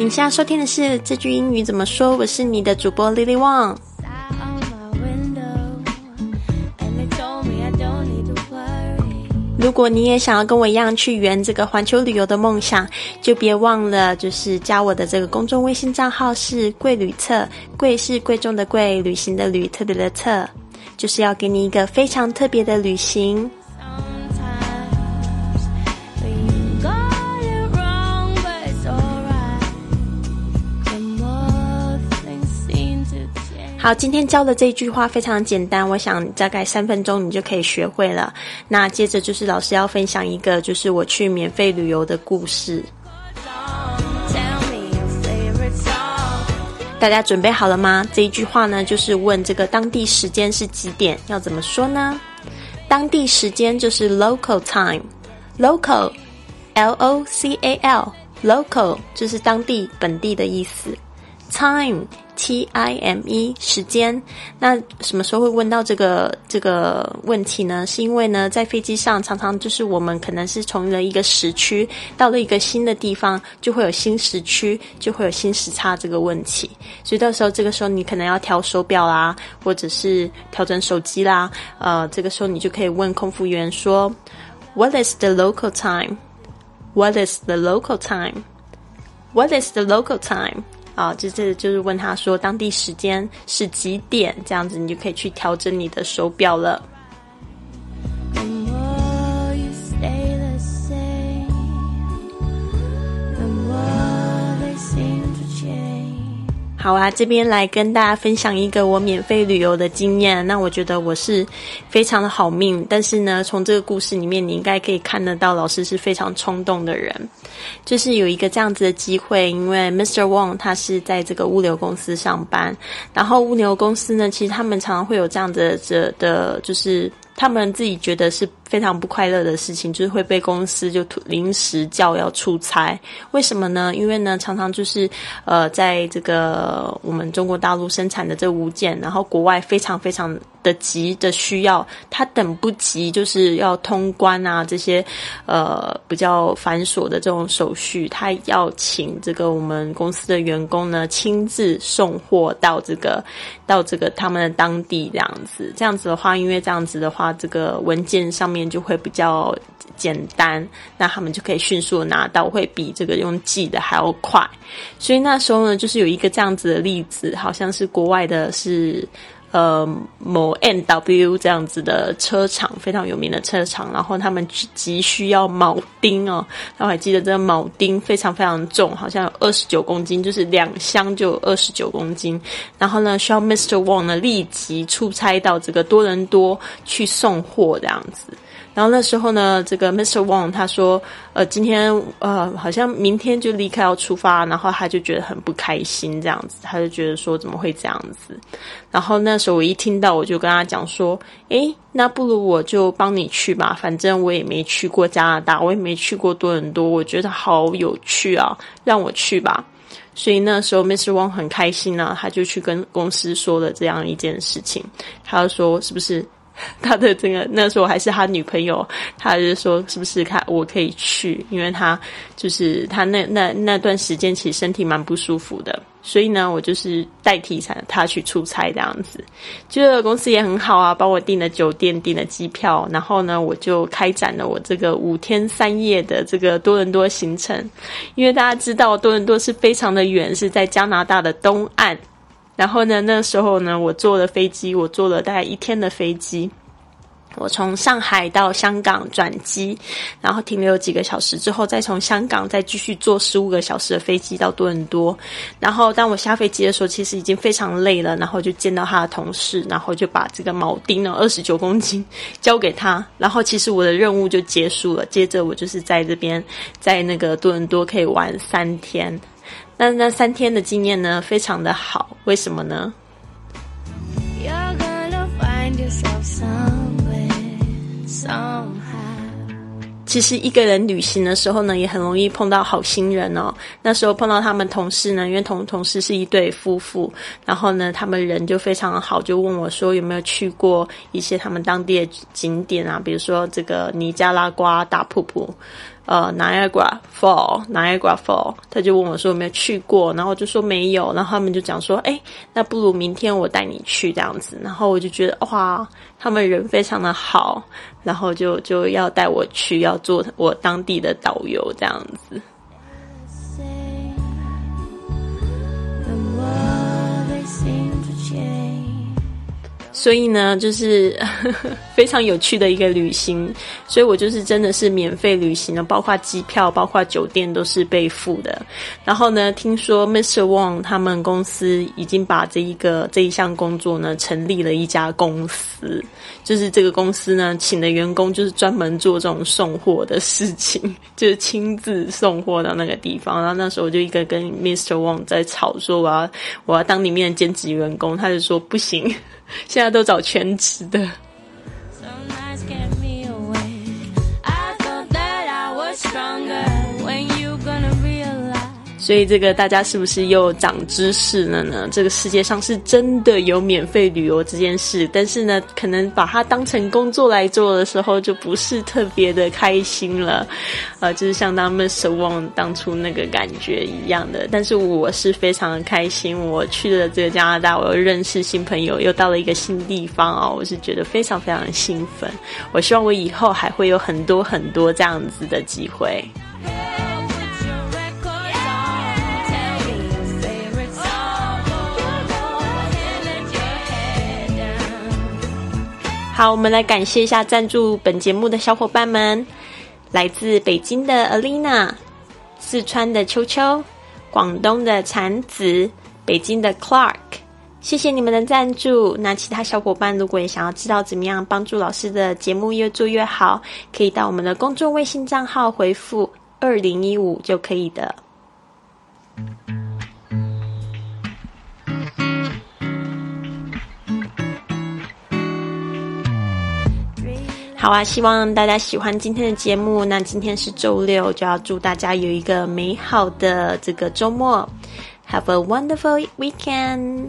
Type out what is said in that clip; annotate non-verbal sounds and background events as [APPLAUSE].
你现在收听的是这句英语怎么说？我是你的主播 Lily Wang。如果你也想要跟我一样去圆这个环球旅游的梦想，就别忘了就是加我的这个公众微信账号是贵旅册，贵是贵重的贵，旅行的旅，特别的特，就是要给你一个非常特别的旅行。好，今天教的这句话非常简单，我想大概三分钟你就可以学会了。那接着就是老师要分享一个，就是我去免费旅游的故事。大家准备好了吗？这一句话呢，就是问这个当地时间是几点，要怎么说呢？当地时间就是 local time，local，L O C A L，local 就是当地本地的意思，time。T I M E 时间，那什么时候会问到这个这个问题呢？是因为呢，在飞机上常常就是我们可能是从了一个时区到了一个新的地方，就会有新时区，就会有新时差这个问题。所以到时候这个时候你可能要调手表啦，或者是调整手机啦。呃，这个时候你就可以问空服员说：“What is the local time? What is the local time? What is the local time?” 啊，就是就是问他说当地时间是几点，这样子你就可以去调整你的手表了。好啊，这边来跟大家分享一个我免费旅游的经验。那我觉得我是非常的好命，但是呢，从这个故事里面，你应该可以看得到，老师是非常冲动的人。就是有一个这样子的机会，因为 Mr. Wong 他是在这个物流公司上班，然后物流公司呢，其实他们常常会有这样子的的，就是他们自己觉得是。非常不快乐的事情，就是会被公司就临时叫要出差。为什么呢？因为呢，常常就是呃，在这个我们中国大陆生产的这五件，然后国外非常非常的急的需要，他等不及，就是要通关啊这些呃比较繁琐的这种手续，他要请这个我们公司的员工呢亲自送货到这个到这个他们的当地这样子。这样子的话，因为这样子的话，这个文件上面。就会比较简单，那他们就可以迅速拿到，会比这个用寄的还要快。所以那时候呢，就是有一个这样子的例子，好像是国外的，是呃某 N W 这样子的车厂，非常有名的车厂，然后他们急需要铆钉哦，然后还记得这个铆钉非常非常重，好像有二十九公斤，就是两箱就二十九公斤。然后呢，需要 Mr. Wong 呢立即出差到这个多伦多去送货这样子。然后那时候呢，这个 Mr. Wang 他说，呃，今天呃，好像明天就立刻要出发，然后他就觉得很不开心，这样子，他就觉得说怎么会这样子？然后那时候我一听到，我就跟他讲说，诶，那不如我就帮你去吧，反正我也没去过加拿大，我也没去过多伦多，我觉得好有趣啊，让我去吧。所以那时候 Mr. Wang 很开心呢，他就去跟公司说了这样一件事情，他就说是不是？[LAUGHS] 他的这个那时候还是他女朋友，他就说是不是看我可以去，因为他就是他那那那段时间其实身体蛮不舒服的，所以呢，我就是代替他他去出差这样子。就公司也很好啊，帮我订了酒店，订了机票，然后呢，我就开展了我这个五天三夜的这个多伦多行程。因为大家知道多伦多是非常的远，是在加拿大的东岸。然后呢，那时候呢，我坐了飞机，我坐了大概一天的飞机，我从上海到香港转机，然后停留几个小时之后，再从香港再继续坐十五个小时的飞机到多伦多。然后当我下飞机的时候，其实已经非常累了，然后就见到他的同事，然后就把这个铆钉呢二十九公斤 [LAUGHS] 交给他，然后其实我的任务就结束了。接着我就是在这边，在那个多伦多可以玩三天。那那三天的经验呢，非常的好，为什么呢？其实一个人旅行的时候呢，也很容易碰到好心人哦。那时候碰到他们同事呢，因为同同事是一对夫妇，然后呢，他们人就非常好，就问我说有没有去过一些他们当地的景点啊，比如说这个尼加拉瓜大瀑布。呃 Niagara Fall，Niagara Fall，他就问我说有没有去过，然后我就说没有，然后他们就讲说，哎，那不如明天我带你去这样子，然后我就觉得哇，他们人非常的好，然后就就要带我去，要做我当地的导游这样子。所以呢，就是 [LAUGHS] 非常有趣的一个旅行。所以我就是真的是免费旅行了，包括机票、包括酒店都是被付的。然后呢，听说 Mr. Wang 他们公司已经把这一个这一项工作呢，成立了一家公司。就是这个公司呢，请的员工就是专门做这种送货的事情，[LAUGHS] 就是亲自送货到那个地方。然后那时候我就一个跟 Mr. Wang 在吵，说我要我要当里面的兼职员工，他就说不行。现在都找全职的。所以这个大家是不是又长知识了呢？这个世界上是真的有免费旅游这件事，但是呢，可能把它当成工作来做的时候，就不是特别的开心了。[LAUGHS] 呃，就是像他们守望当初那个感觉一样的。但是我是非常的开心，我去了这个加拿大，我又认识新朋友，又到了一个新地方哦，我是觉得非常非常的兴奋。我希望我以后还会有很多很多这样子的机会。好，我们来感谢一下赞助本节目的小伙伴们：来自北京的 Alina，四川的秋秋，广东的产子，北京的 Clark。谢谢你们的赞助。那其他小伙伴如果也想要知道怎么样帮助老师的节目越做越好，可以到我们的公众微信账号回复二零一五就可以的。好啊，希望大家喜欢今天的节目。那今天是周六，就要祝大家有一个美好的这个周末。Have a wonderful weekend.